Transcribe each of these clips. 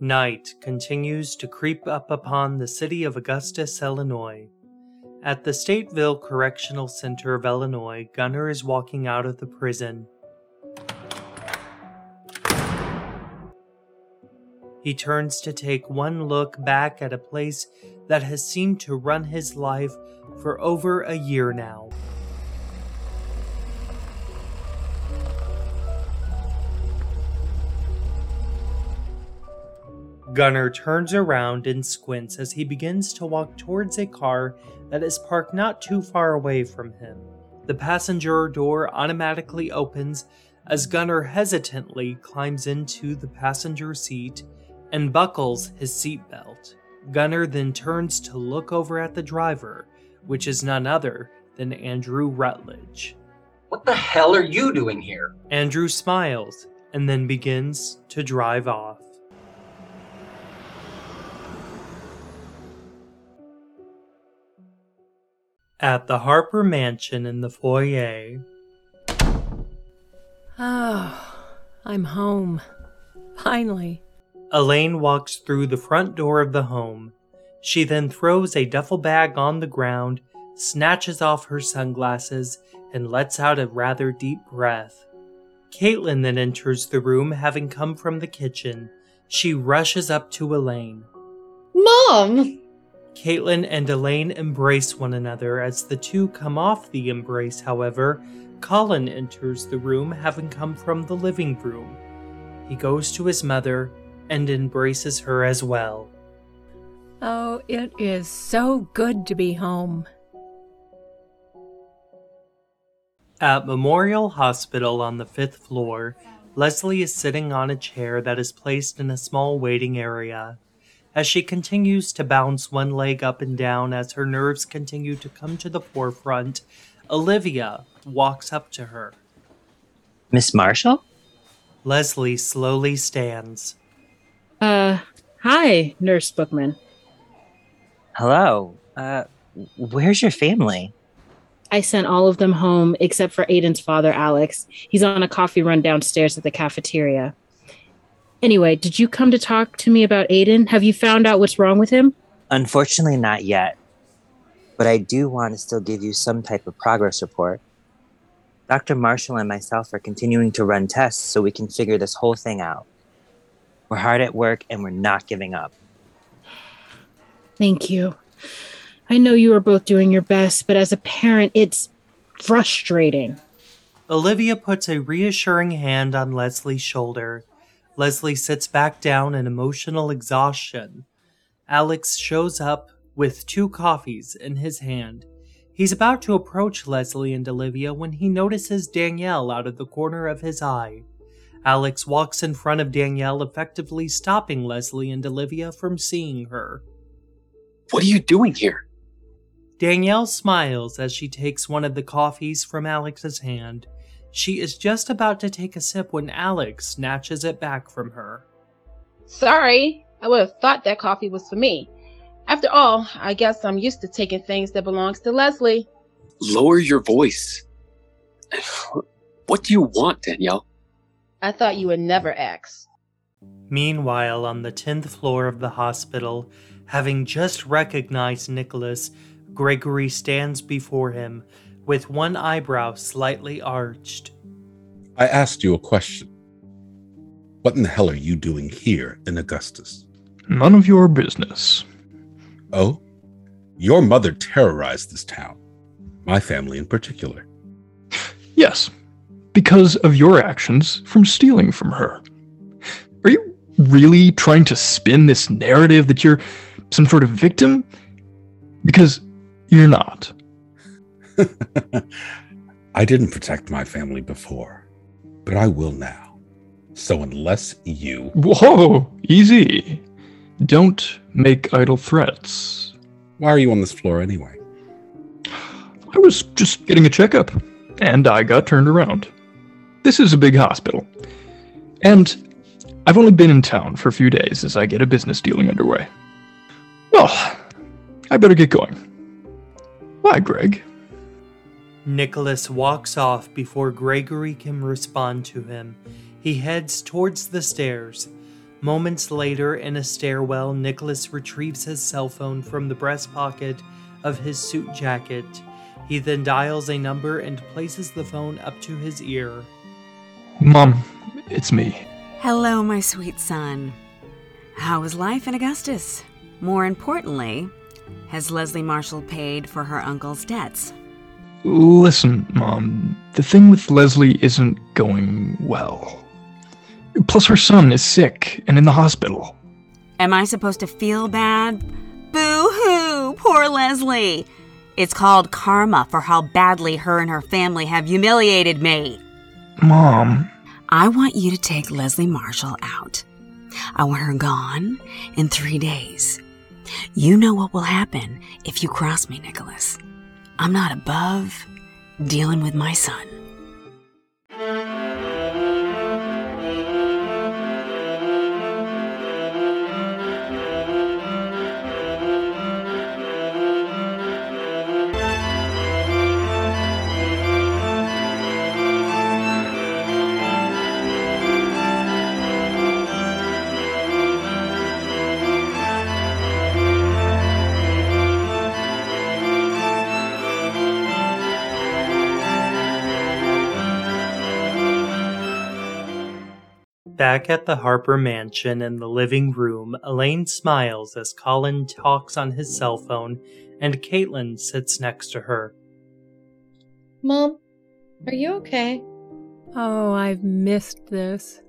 Night continues to creep up upon the city of Augustus, Illinois. At the Stateville Correctional Center of Illinois, Gunner is walking out of the prison. He turns to take one look back at a place that has seemed to run his life for over a year now. Gunnar turns around and squints as he begins to walk towards a car that is parked not too far away from him. The passenger door automatically opens as Gunnar hesitantly climbs into the passenger seat and buckles his seatbelt. Gunnar then turns to look over at the driver, which is none other than Andrew Rutledge. What the hell are you doing here? Andrew smiles and then begins to drive off. At the Harper Mansion in the foyer, Oh, I'm home. Finally. Elaine walks through the front door of the home. She then throws a duffel bag on the ground, snatches off her sunglasses, and lets out a rather deep breath. Caitlin then enters the room, having come from the kitchen. She rushes up to Elaine. Mom! Caitlin and Elaine embrace one another. As the two come off the embrace, however, Colin enters the room, having come from the living room. He goes to his mother and embraces her as well. Oh, it is so good to be home. At Memorial Hospital on the fifth floor, Leslie is sitting on a chair that is placed in a small waiting area. As she continues to bounce one leg up and down as her nerves continue to come to the forefront, Olivia walks up to her. Miss Marshall? Leslie slowly stands. Uh, hi, Nurse Bookman. Hello. Uh, where's your family? I sent all of them home except for Aiden's father, Alex. He's on a coffee run downstairs at the cafeteria. Anyway, did you come to talk to me about Aiden? Have you found out what's wrong with him? Unfortunately, not yet. But I do want to still give you some type of progress report. Dr. Marshall and myself are continuing to run tests so we can figure this whole thing out. We're hard at work and we're not giving up. Thank you. I know you are both doing your best, but as a parent, it's frustrating. Olivia puts a reassuring hand on Leslie's shoulder. Leslie sits back down in emotional exhaustion. Alex shows up with two coffees in his hand. He's about to approach Leslie and Olivia when he notices Danielle out of the corner of his eye. Alex walks in front of Danielle, effectively stopping Leslie and Olivia from seeing her. What are you doing here? Danielle smiles as she takes one of the coffees from Alex's hand. She is just about to take a sip when Alex snatches it back from her. Sorry, I would have thought that coffee was for me. After all, I guess I'm used to taking things that belongs to Leslie. Lower your voice. What do you want, Danielle? I thought you would never ask. Meanwhile, on the 10th floor of the hospital, having just recognized Nicholas, Gregory stands before him with one eyebrow slightly arched. I asked you a question. What in the hell are you doing here in Augustus? None of your business. Oh? Your mother terrorized this town. My family in particular. Yes, because of your actions from stealing from her. Are you really trying to spin this narrative that you're some sort of victim? Because you're not. I didn't protect my family before, but I will now. So unless you. Whoa, easy. Don't make idle threats. Why are you on this floor anyway? I was just getting a checkup, and I got turned around. This is a big hospital. And I've only been in town for a few days as I get a business dealing underway. Well, I better get going. Bye, Greg. Nicholas walks off before Gregory can respond to him. He heads towards the stairs. Moments later, in a stairwell, Nicholas retrieves his cell phone from the breast pocket of his suit jacket. He then dials a number and places the phone up to his ear. Mom, it's me. Hello, my sweet son. How is life in Augustus? More importantly, has Leslie Marshall paid for her uncle's debts? Listen, Mom, the thing with Leslie isn't going well. Plus, her son is sick and in the hospital. Am I supposed to feel bad? Boo hoo, poor Leslie. It's called karma for how badly her and her family have humiliated me. Mom, I want you to take Leslie Marshall out. I want her gone in three days. You know what will happen if you cross me, Nicholas. I'm not above dealing with my son. Back at the Harper mansion in the living room, Elaine smiles as Colin talks on his cell phone and Caitlin sits next to her. Mom, are you okay? Oh, I've missed this.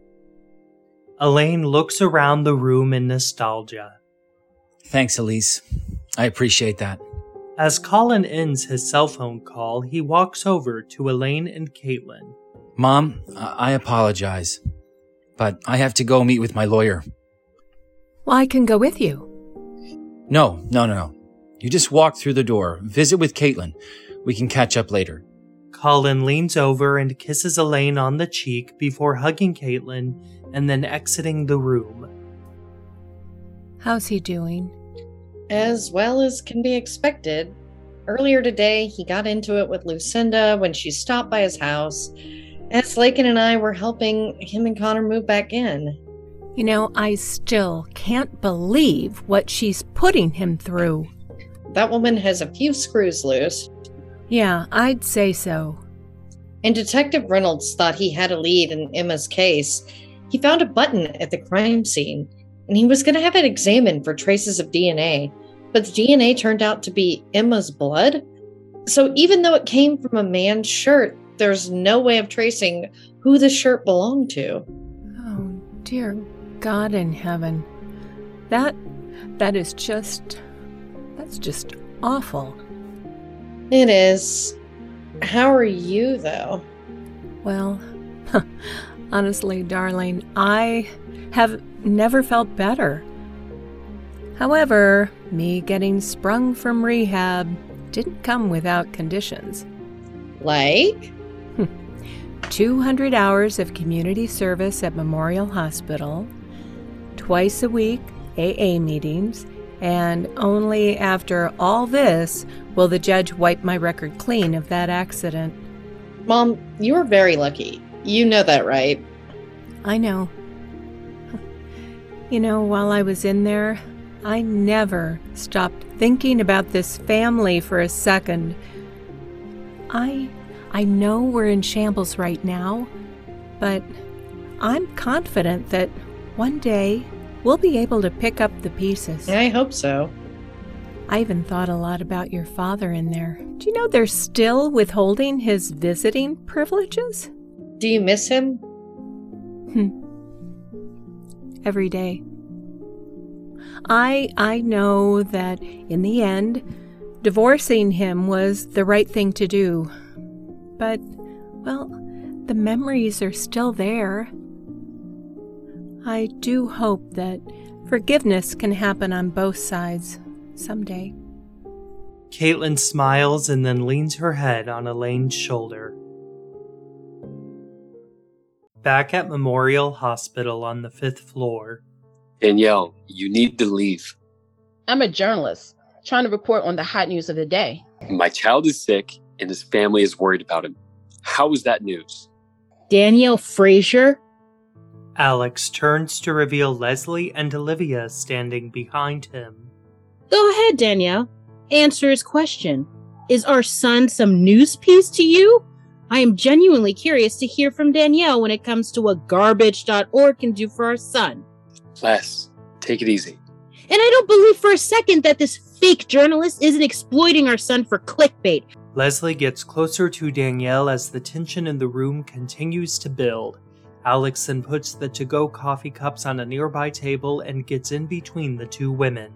Elaine looks around the room in nostalgia. Thanks, Elise. I appreciate that. As Colin ends his cell phone call, he walks over to Elaine and Caitlin. Mom, I I apologize, but I have to go meet with my lawyer. Well, I can go with you. No, no, no, no. You just walk through the door, visit with Caitlin. We can catch up later. Colin leans over and kisses Elaine on the cheek before hugging Caitlin and then exiting the room. How's he doing? As well as can be expected. Earlier today, he got into it with Lucinda when she stopped by his house, as Lakin and I were helping him and Connor move back in. You know, I still can't believe what she's putting him through. That woman has a few screws loose. Yeah, I'd say so. And Detective Reynolds thought he had a lead in Emma's case. He found a button at the crime scene, and he was going to have it examined for traces of DNA. But the DNA turned out to be Emma's blood. So even though it came from a man's shirt, there's no way of tracing who the shirt belonged to. Oh, dear God in heaven. That that is just that's just awful. It is. How are you, though? Well, honestly, darling, I have never felt better. However, me getting sprung from rehab didn't come without conditions. Like? 200 hours of community service at Memorial Hospital, twice a week AA meetings, and only after all this will the judge wipe my record clean of that accident. Mom, you are very lucky. You know that, right? I know. You know, while I was in there, I never stopped thinking about this family for a second. I I know we're in shambles right now, but I'm confident that one day we'll be able to pick up the pieces. I hope so. I even thought a lot about your father in there. Do you know they're still withholding his visiting privileges? Do you miss him? Hmm. Every day. I I know that in the end divorcing him was the right thing to do. But well, the memories are still there. I do hope that forgiveness can happen on both sides someday. Caitlin smiles and then leans her head on Elaine's shoulder. Back at Memorial Hospital on the fifth floor, Danielle, you need to leave. I'm a journalist trying to report on the hot news of the day. My child is sick and his family is worried about him. How is that news? Danielle Frazier? Alex turns to reveal Leslie and Olivia standing behind him. Go ahead, Danielle. Answer his question. Is our son some news piece to you? I am genuinely curious to hear from Danielle when it comes to what garbage.org can do for our son. Les, take it easy. And I don't believe for a second that this fake journalist isn't exploiting our son for clickbait. Leslie gets closer to Danielle as the tension in the room continues to build. Alex then puts the to go coffee cups on a nearby table and gets in between the two women.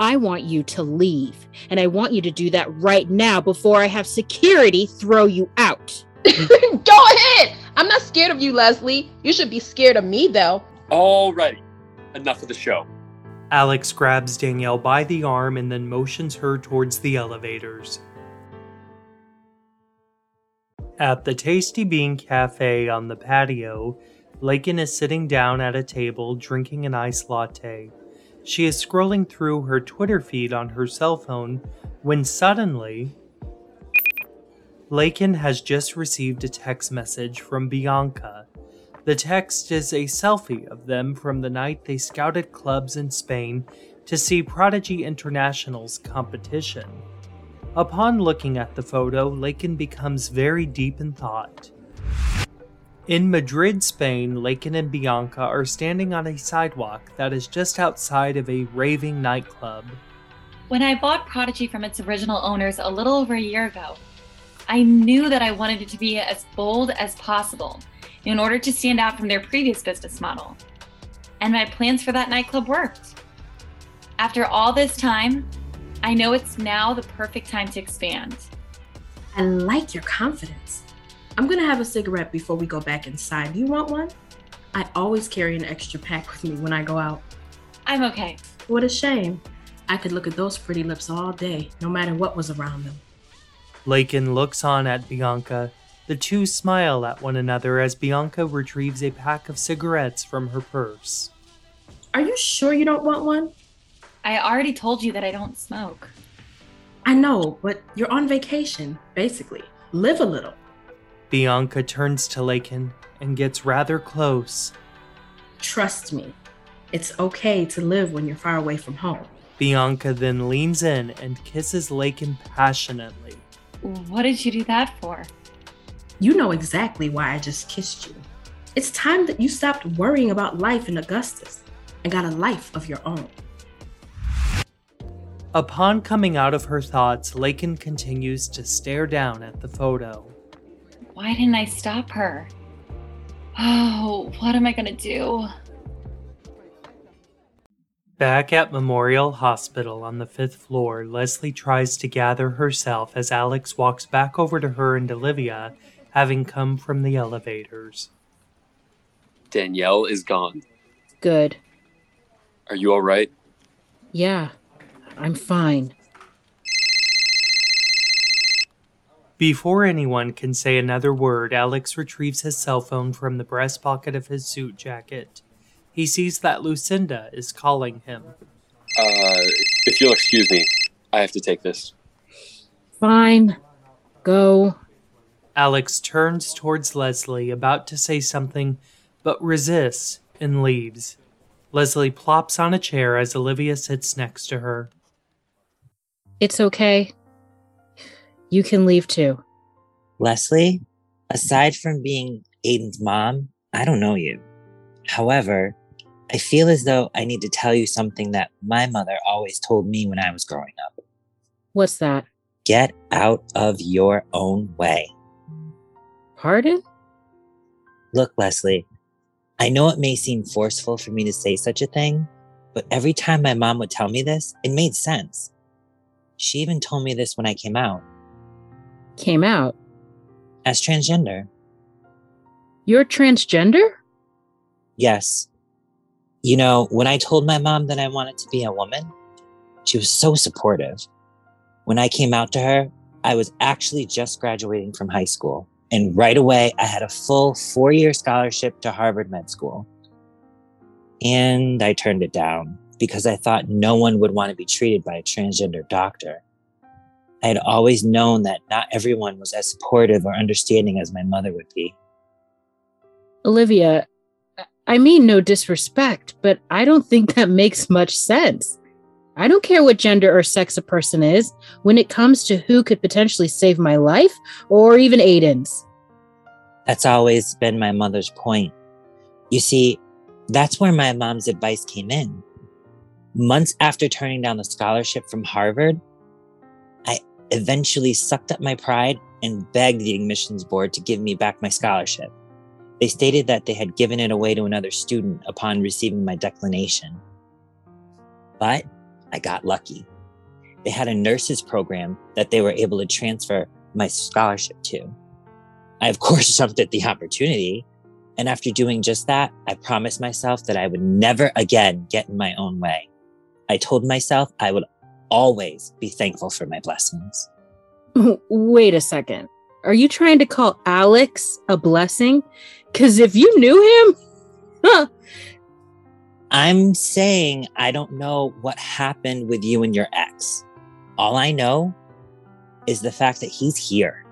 I want you to leave, and I want you to do that right now before I have security throw you out. Go ahead. I'm not scared of you, Leslie. You should be scared of me, though. Alrighty, enough of the show. Alex grabs Danielle by the arm and then motions her towards the elevators. At the Tasty Bean Cafe on the patio, Lakin is sitting down at a table drinking an iced latte. She is scrolling through her Twitter feed on her cell phone when suddenly. Lakin has just received a text message from Bianca. The text is a selfie of them from the night they scouted clubs in Spain to see Prodigy International's competition. Upon looking at the photo, Lakin becomes very deep in thought. In Madrid, Spain, Lakin and Bianca are standing on a sidewalk that is just outside of a raving nightclub. When I bought Prodigy from its original owners a little over a year ago, I knew that I wanted it to be as bold as possible in order to stand out from their previous business model. And my plans for that nightclub worked. After all this time, I know it's now the perfect time to expand. I like your confidence. I'm gonna have a cigarette before we go back inside. Do You want one? I always carry an extra pack with me when I go out. I'm okay. What a shame. I could look at those pretty lips all day, no matter what was around them. Lakin looks on at Bianca. The two smile at one another as Bianca retrieves a pack of cigarettes from her purse. Are you sure you don't want one? I already told you that I don't smoke. I know, but you're on vacation, basically. Live a little. Bianca turns to Lakin and gets rather close. Trust me, it's okay to live when you're far away from home. Bianca then leans in and kisses Lakin passionately. What did you do that for? You know exactly why I just kissed you. It's time that you stopped worrying about life in Augustus and got a life of your own. Upon coming out of her thoughts, Lakin continues to stare down at the photo. Why didn't I stop her? Oh, what am I gonna do? Back at Memorial Hospital on the fifth floor, Leslie tries to gather herself as Alex walks back over to her and Olivia, having come from the elevators. Danielle is gone. Good. Are you alright? Yeah, I'm fine. Before anyone can say another word, Alex retrieves his cell phone from the breast pocket of his suit jacket. He sees that Lucinda is calling him. Uh, if you'll excuse me, I have to take this. Fine. Go. Alex turns towards Leslie, about to say something, but resists and leaves. Leslie plops on a chair as Olivia sits next to her. It's okay. You can leave too. Leslie, aside from being Aiden's mom, I don't know you. However, I feel as though I need to tell you something that my mother always told me when I was growing up. What's that? Get out of your own way. Pardon? Look, Leslie, I know it may seem forceful for me to say such a thing, but every time my mom would tell me this, it made sense. She even told me this when I came out Came out. as transgender. You're transgender? Yes. You know, when I told my mom that I wanted to be a woman, she was so supportive. When I came out to her, I was actually just graduating from high school. And right away, I had a full four year scholarship to Harvard Med School. And I turned it down because I thought no one would want to be treated by a transgender doctor. I had always known that not everyone was as supportive or understanding as my mother would be. Olivia, I mean no disrespect, but I don't think that makes much sense. I don't care what gender or sex a person is when it comes to who could potentially save my life or even Aiden's. That's always been my mother's point. You see, that's where my mom's advice came in. Months after turning down the scholarship from Harvard, I eventually sucked up my pride and begged the admissions board to give me back my scholarship. They stated that they had given it away to another student upon receiving my declination. But I got lucky. They had a nurses program that they were able to transfer my scholarship to. I, of course, jumped at the opportunity. And after doing just that, I promised myself that I would never again get in my own way. I told myself I would always be thankful for my blessings. Wait a second. Are you trying to call Alex a blessing? Because if you knew him, huh, I'm saying I don't know what happened with you and your ex. All I know is the fact that he's here.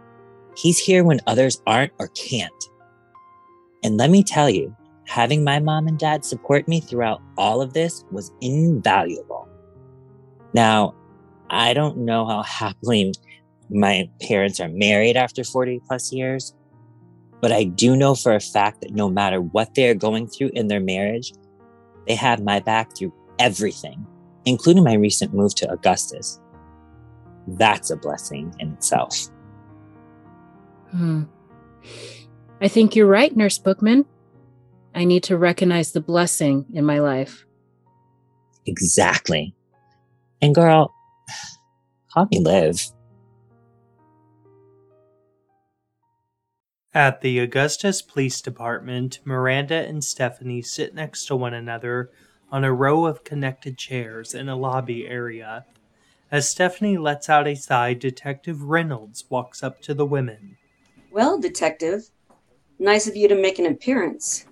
He's here when others aren't or can't. And let me tell you, having my mom and dad support me throughout all of this was invaluable. Now, I don't know how happily my parents are married after 40 plus years, but I do know for a fact that no matter what they're going through in their marriage, they have my back through everything, including my recent move to Augustus. That's a blessing in itself. Hmm. I think you're right, Nurse Bookman. I need to recognize the blessing in my life. Exactly. And girl, call me Liv. At the Augustus Police Department, Miranda and Stephanie sit next to one another on a row of connected chairs in a lobby area. As Stephanie lets out a sigh, Detective Reynolds walks up to the women. Well, Detective, nice of you to make an appearance.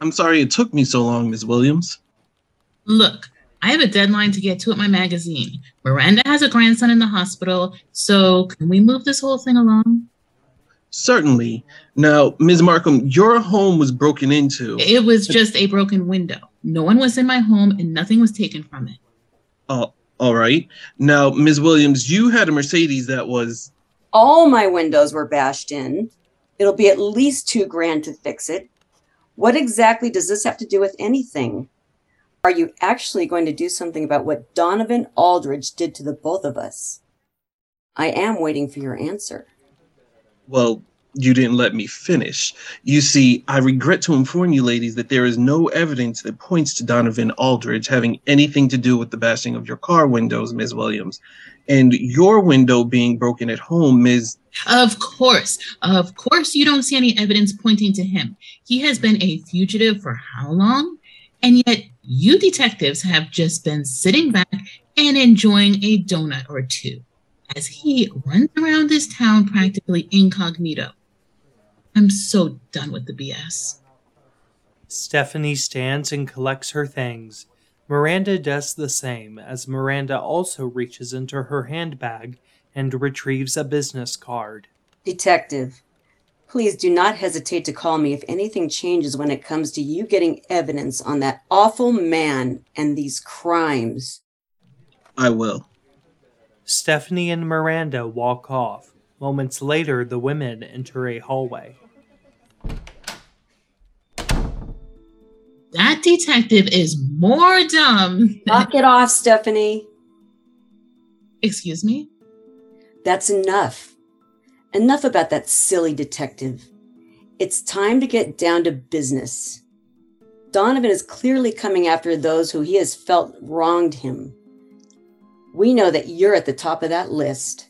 I'm sorry it took me so long, Ms. Williams. Look, I have a deadline to get to at my magazine. Miranda has a grandson in the hospital, so can we move this whole thing along? Certainly. Now, Ms. Markham, your home was broken into. It was just a broken window. No one was in my home and nothing was taken from it. Oh, all right. Now, Ms. Williams, you had a Mercedes that was. All my windows were bashed in. It'll be at least two grand to fix it. What exactly does this have to do with anything? Are you actually going to do something about what Donovan Aldridge did to the both of us? I am waiting for your answer. Well, you didn't let me finish. You see, I regret to inform you, ladies, that there is no evidence that points to Donovan Aldridge having anything to do with the bashing of your car windows, Ms. Williams. And your window being broken at home, Ms. Of course. Of course, you don't see any evidence pointing to him. He has been a fugitive for how long? And yet, you detectives have just been sitting back and enjoying a donut or two as he runs around this town practically incognito. I'm so done with the BS. Stephanie stands and collects her things. Miranda does the same, as Miranda also reaches into her handbag and retrieves a business card. Detective, please do not hesitate to call me if anything changes when it comes to you getting evidence on that awful man and these crimes. I will. Stephanie and Miranda walk off. Moments later, the women enter a hallway. That detective is more dumb. Knock it off, Stephanie. Excuse me? That's enough. Enough about that silly detective. It's time to get down to business. Donovan is clearly coming after those who he has felt wronged him. We know that you're at the top of that list.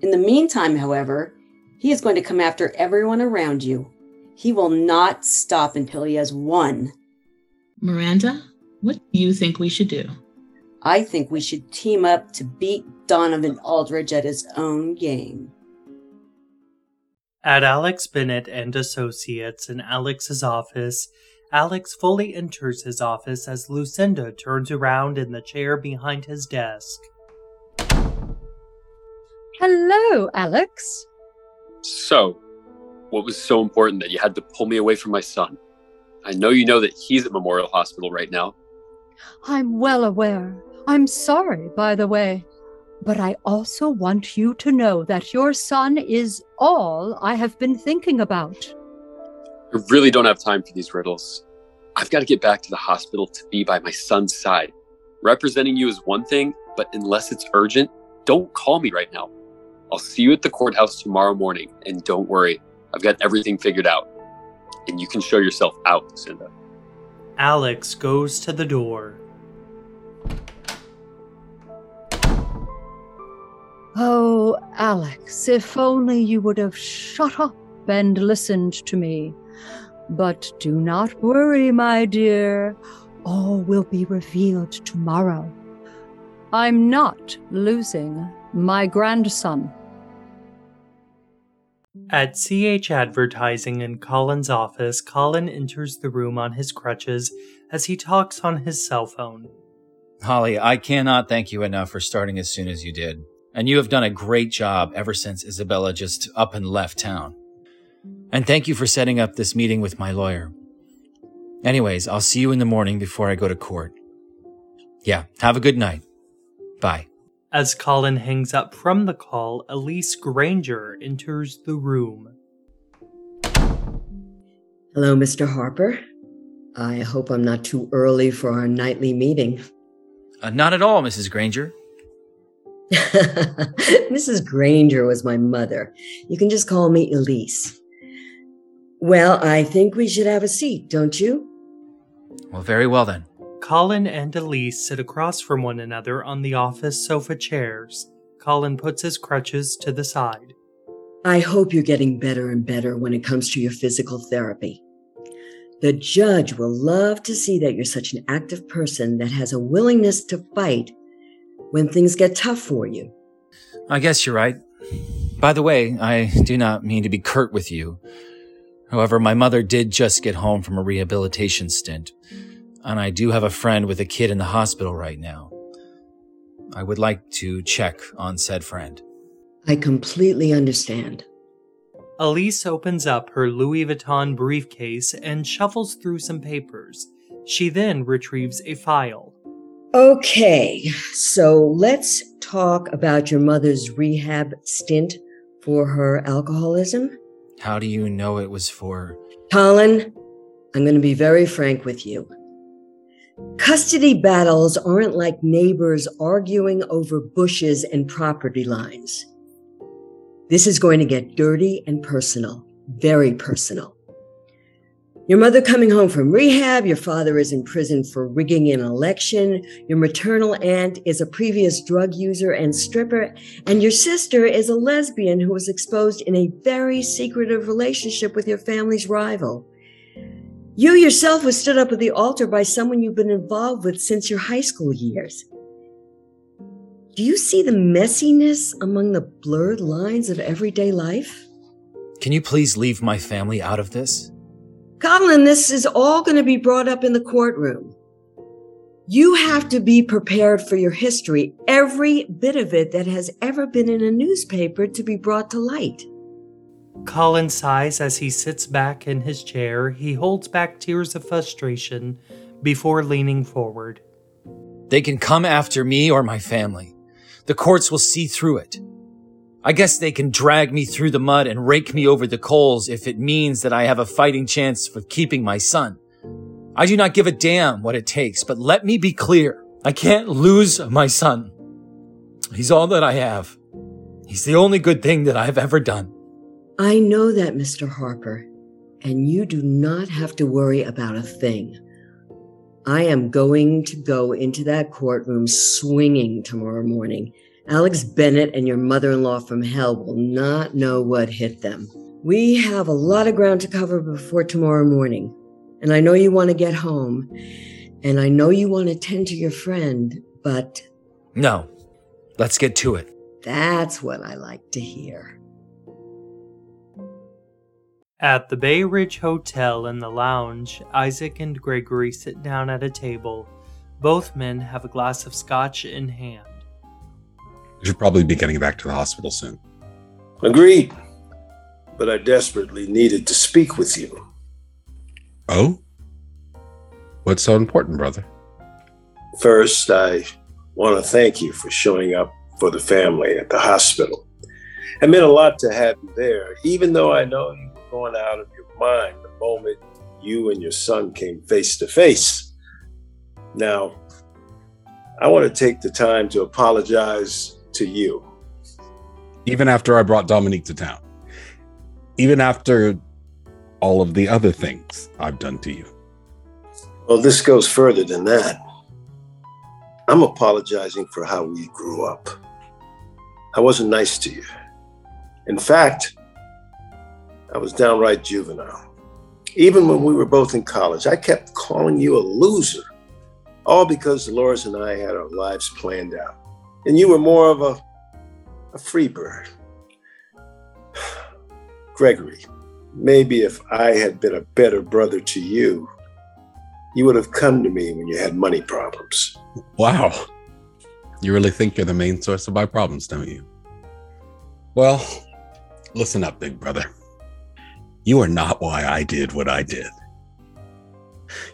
In the meantime, however, he is going to come after everyone around you. He will not stop until he has won. Miranda, what do you think we should do? I think we should team up to beat Donovan Aldridge at his own game. At Alex Bennett and Associates in Alex's office, Alex fully enters his office as Lucinda turns around in the chair behind his desk. Hello, Alex. So, what was so important that you had to pull me away from my son? I know you know that he's at Memorial Hospital right now. I'm well aware. I'm sorry, by the way. But I also want you to know that your son is all I have been thinking about. I really don't have time for these riddles. I've got to get back to the hospital to be by my son's side. Representing you is one thing, but unless it's urgent, don't call me right now. I'll see you at the courthouse tomorrow morning, and don't worry, I've got everything figured out. And you can show yourself out, Cinda. Alex goes to the door. Oh, Alex, if only you would have shut up and listened to me. But do not worry, my dear. All will be revealed tomorrow. I'm not losing my grandson. At CH Advertising in Colin's office, Colin enters the room on his crutches as he talks on his cell phone. Holly, I cannot thank you enough for starting as soon as you did. And you have done a great job ever since Isabella just up and left town. And thank you for setting up this meeting with my lawyer. Anyways, I'll see you in the morning before I go to court. Yeah, have a good night. Bye. As Colin hangs up from the call, Elise Granger enters the room. Hello, Mr. Harper. I hope I'm not too early for our nightly meeting. Uh, not at all, Mrs. Granger. Mrs. Granger was my mother. You can just call me Elise. Well, I think we should have a seat, don't you? Well, very well then. Colin and Elise sit across from one another on the office sofa chairs. Colin puts his crutches to the side. I hope you're getting better and better when it comes to your physical therapy. The judge will love to see that you're such an active person that has a willingness to fight when things get tough for you. I guess you're right. By the way, I do not mean to be curt with you. However, my mother did just get home from a rehabilitation stint, and I do have a friend with a kid in the hospital right now. I would like to check on said friend. I completely understand. Elise opens up her Louis Vuitton briefcase and shuffles through some papers. She then retrieves a file. Okay, so let's talk about your mother's rehab stint for her alcoholism. How do you know it was for? Colin, I'm going to be very frank with you. Custody battles aren't like neighbors arguing over bushes and property lines. This is going to get dirty and personal, very personal. Your mother coming home from rehab, your father is in prison for rigging an election, your maternal aunt is a previous drug user and stripper, and your sister is a lesbian who was exposed in a very secretive relationship with your family's rival. You yourself was stood up at the altar by someone you've been involved with since your high school years. Do you see the messiness among the blurred lines of everyday life? Can you please leave my family out of this? Colin, this is all going to be brought up in the courtroom. You have to be prepared for your history, every bit of it that has ever been in a newspaper to be brought to light. Colin sighs as he sits back in his chair. He holds back tears of frustration before leaning forward. They can come after me or my family. The courts will see through it. I guess they can drag me through the mud and rake me over the coals if it means that I have a fighting chance for keeping my son. I do not give a damn what it takes, but let me be clear. I can't lose my son. He's all that I have. He's the only good thing that I've ever done. I know that, Mr. Harper, and you do not have to worry about a thing. I am going to go into that courtroom swinging tomorrow morning Alex Bennett and your mother in law from hell will not know what hit them. We have a lot of ground to cover before tomorrow morning. And I know you want to get home. And I know you want to tend to your friend, but. No. Let's get to it. That's what I like to hear. At the Bay Ridge Hotel in the lounge, Isaac and Gregory sit down at a table. Both men have a glass of scotch in hand. Should probably be getting back to the hospital soon. Agreed. But I desperately needed to speak with you. Oh? What's so important, brother? First, I want to thank you for showing up for the family at the hospital. It meant a lot to have you there, even though I know you were going out of your mind the moment you and your son came face to face. Now, I want to take the time to apologize to you. Even after I brought Dominique to town. Even after all of the other things I've done to you. Well, this goes further than that. I'm apologizing for how we grew up. I wasn't nice to you. In fact, I was downright juvenile. Even when we were both in college, I kept calling you a loser, all because Dolores and I had our lives planned out. And you were more of a, a free bird. Gregory, maybe if I had been a better brother to you, you would have come to me when you had money problems. Wow. You really think you're the main source of my problems, don't you? Well, listen up, big brother. You are not why I did what I did.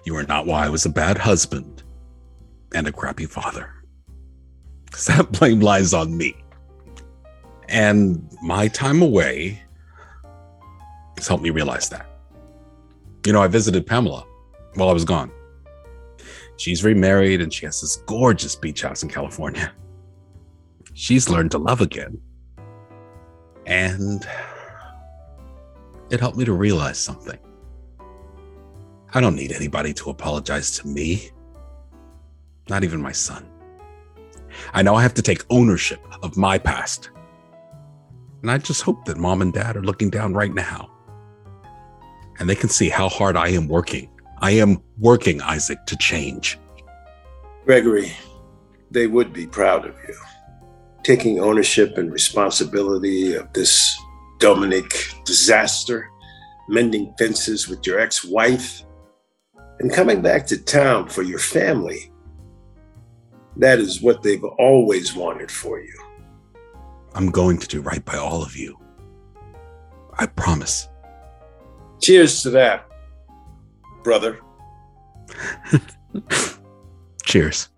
You are not why I was a bad husband and a crappy father. Because that blame lies on me. And my time away has helped me realize that. You know, I visited Pamela while I was gone. She's remarried and she has this gorgeous beach house in California. She's learned to love again. And it helped me to realize something. I don't need anybody to apologize to me, not even my son. I know I have to take ownership of my past. And I just hope that mom and dad are looking down right now and they can see how hard I am working. I am working, Isaac, to change. Gregory, they would be proud of you. Taking ownership and responsibility of this Dominic disaster, mending fences with your ex wife, and coming back to town for your family. That is what they've always wanted for you. I'm going to do right by all of you. I promise. Cheers to that, brother. Cheers.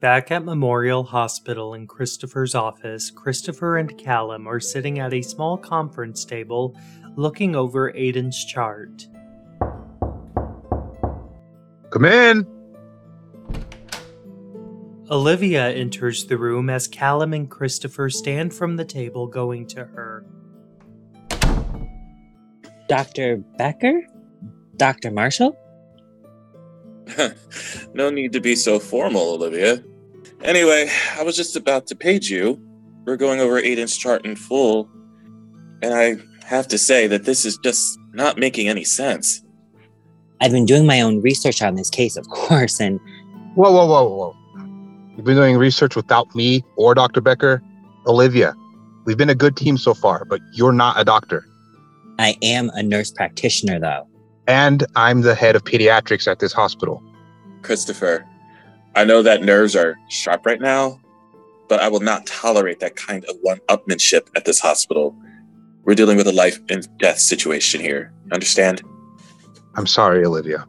Back at Memorial Hospital in Christopher's office, Christopher and Callum are sitting at a small conference table looking over Aiden's chart. Come in. Olivia enters the room as Callum and Christopher stand from the table going to her. Dr. Becker? Dr. Marshall? no need to be so formal, Olivia. Anyway, I was just about to page you. We're going over Aiden's chart in full, and I have to say that this is just not making any sense. I've been doing my own research on this case, of course, and. Whoa, whoa, whoa, whoa. You've been doing research without me or Dr. Becker? Olivia, we've been a good team so far, but you're not a doctor. I am a nurse practitioner, though. And I'm the head of pediatrics at this hospital. Christopher, I know that nerves are sharp right now, but I will not tolerate that kind of one upmanship at this hospital. We're dealing with a life and death situation here. Understand? I'm sorry, Olivia.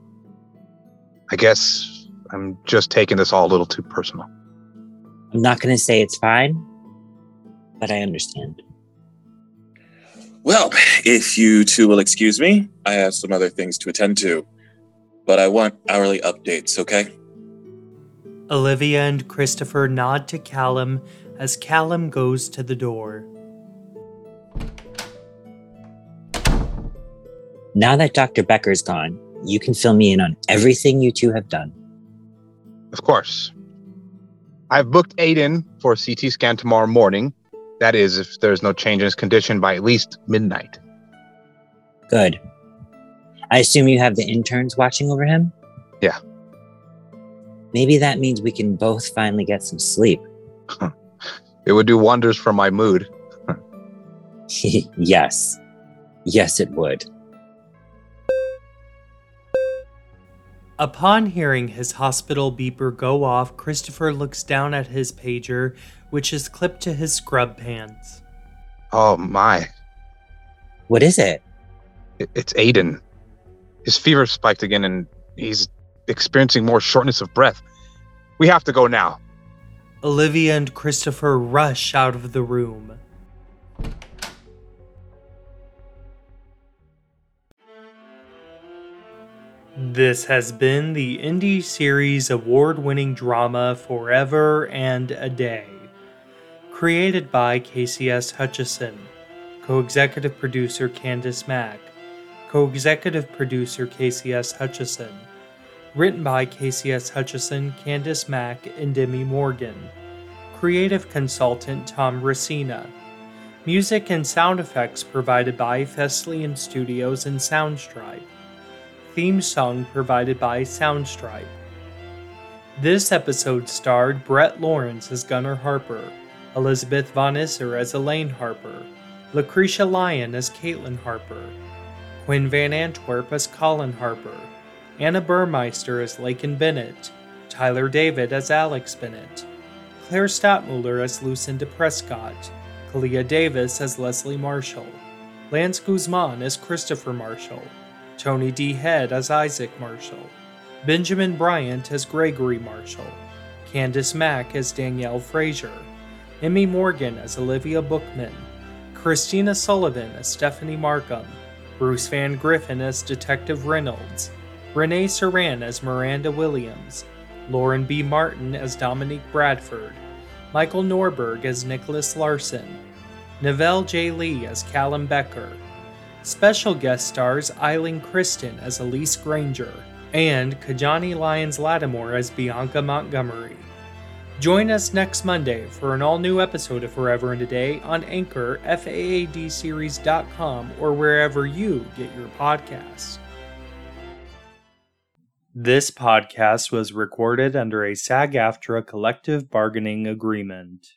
I guess I'm just taking this all a little too personal. I'm not going to say it's fine, but I understand. Well, if you two will excuse me, I have some other things to attend to. But I want hourly updates, okay? Olivia and Christopher nod to Callum as Callum goes to the door. Now that Dr. Becker's gone, you can fill me in on everything you two have done. Of course. I've booked Aiden for a CT scan tomorrow morning. That is, if there's no change in his condition by at least midnight. Good. I assume you have the interns watching over him? Yeah. Maybe that means we can both finally get some sleep. it would do wonders for my mood. yes. Yes, it would. Upon hearing his hospital beeper go off, Christopher looks down at his pager, which is clipped to his scrub pants. Oh my. What is it? It's Aiden. His fever spiked again and he's experiencing more shortness of breath. We have to go now. Olivia and Christopher rush out of the room. This has been the Indie Series award winning drama Forever and a Day. Created by KCS Hutchison, co executive producer Candice Mack, co executive producer KCS Hutchison. Written by KCS Hutchison, Candice Mack, and Demi Morgan. Creative consultant Thom Racina. Music and sound effects provided by Thessalian Studios and Soundstripe. Theme song provided by Soundstripe. This episode starred Brett Lawrence as Gunnar Harper, Elizabeth Von Isser as Elaine Harper, Lucretia Lyon as Caitlin Harper, Quinn Van Antwerp as Colin Harper, Anna Burmeister as Lakin Bennett, Tyler David as Alex Bennett, Claire Stadtmuller as Lucinda Prescott, Kalia Davis as Leslie Marshall, Lance Guzman as Christopher Marshall, Tony D. Head as Isaac Marshall, Benjamin Bryant as Gregory Marshall, Candice Mack as Danielle Frazier, Emmy Morgan as Olivia Bookman, Christina Sullivan as Stephanie Markham, Bruce Van Griffin as Detective Reynolds, Renee Saran as Miranda Williams, Lauren B. Martin as Dominique Bradford, Michael Norberg as Nicholas Larson, Novell J. Lee as Callum Becker, Special guest stars Eileen Kristen as Elise Granger and Kajani Lyons Lattimore as Bianca Montgomery. Join us next Monday for an all new episode of Forever and a Day on Anchor, FAADseries.com, or wherever you get your podcasts. This podcast was recorded under a SAG AFTRA collective bargaining agreement.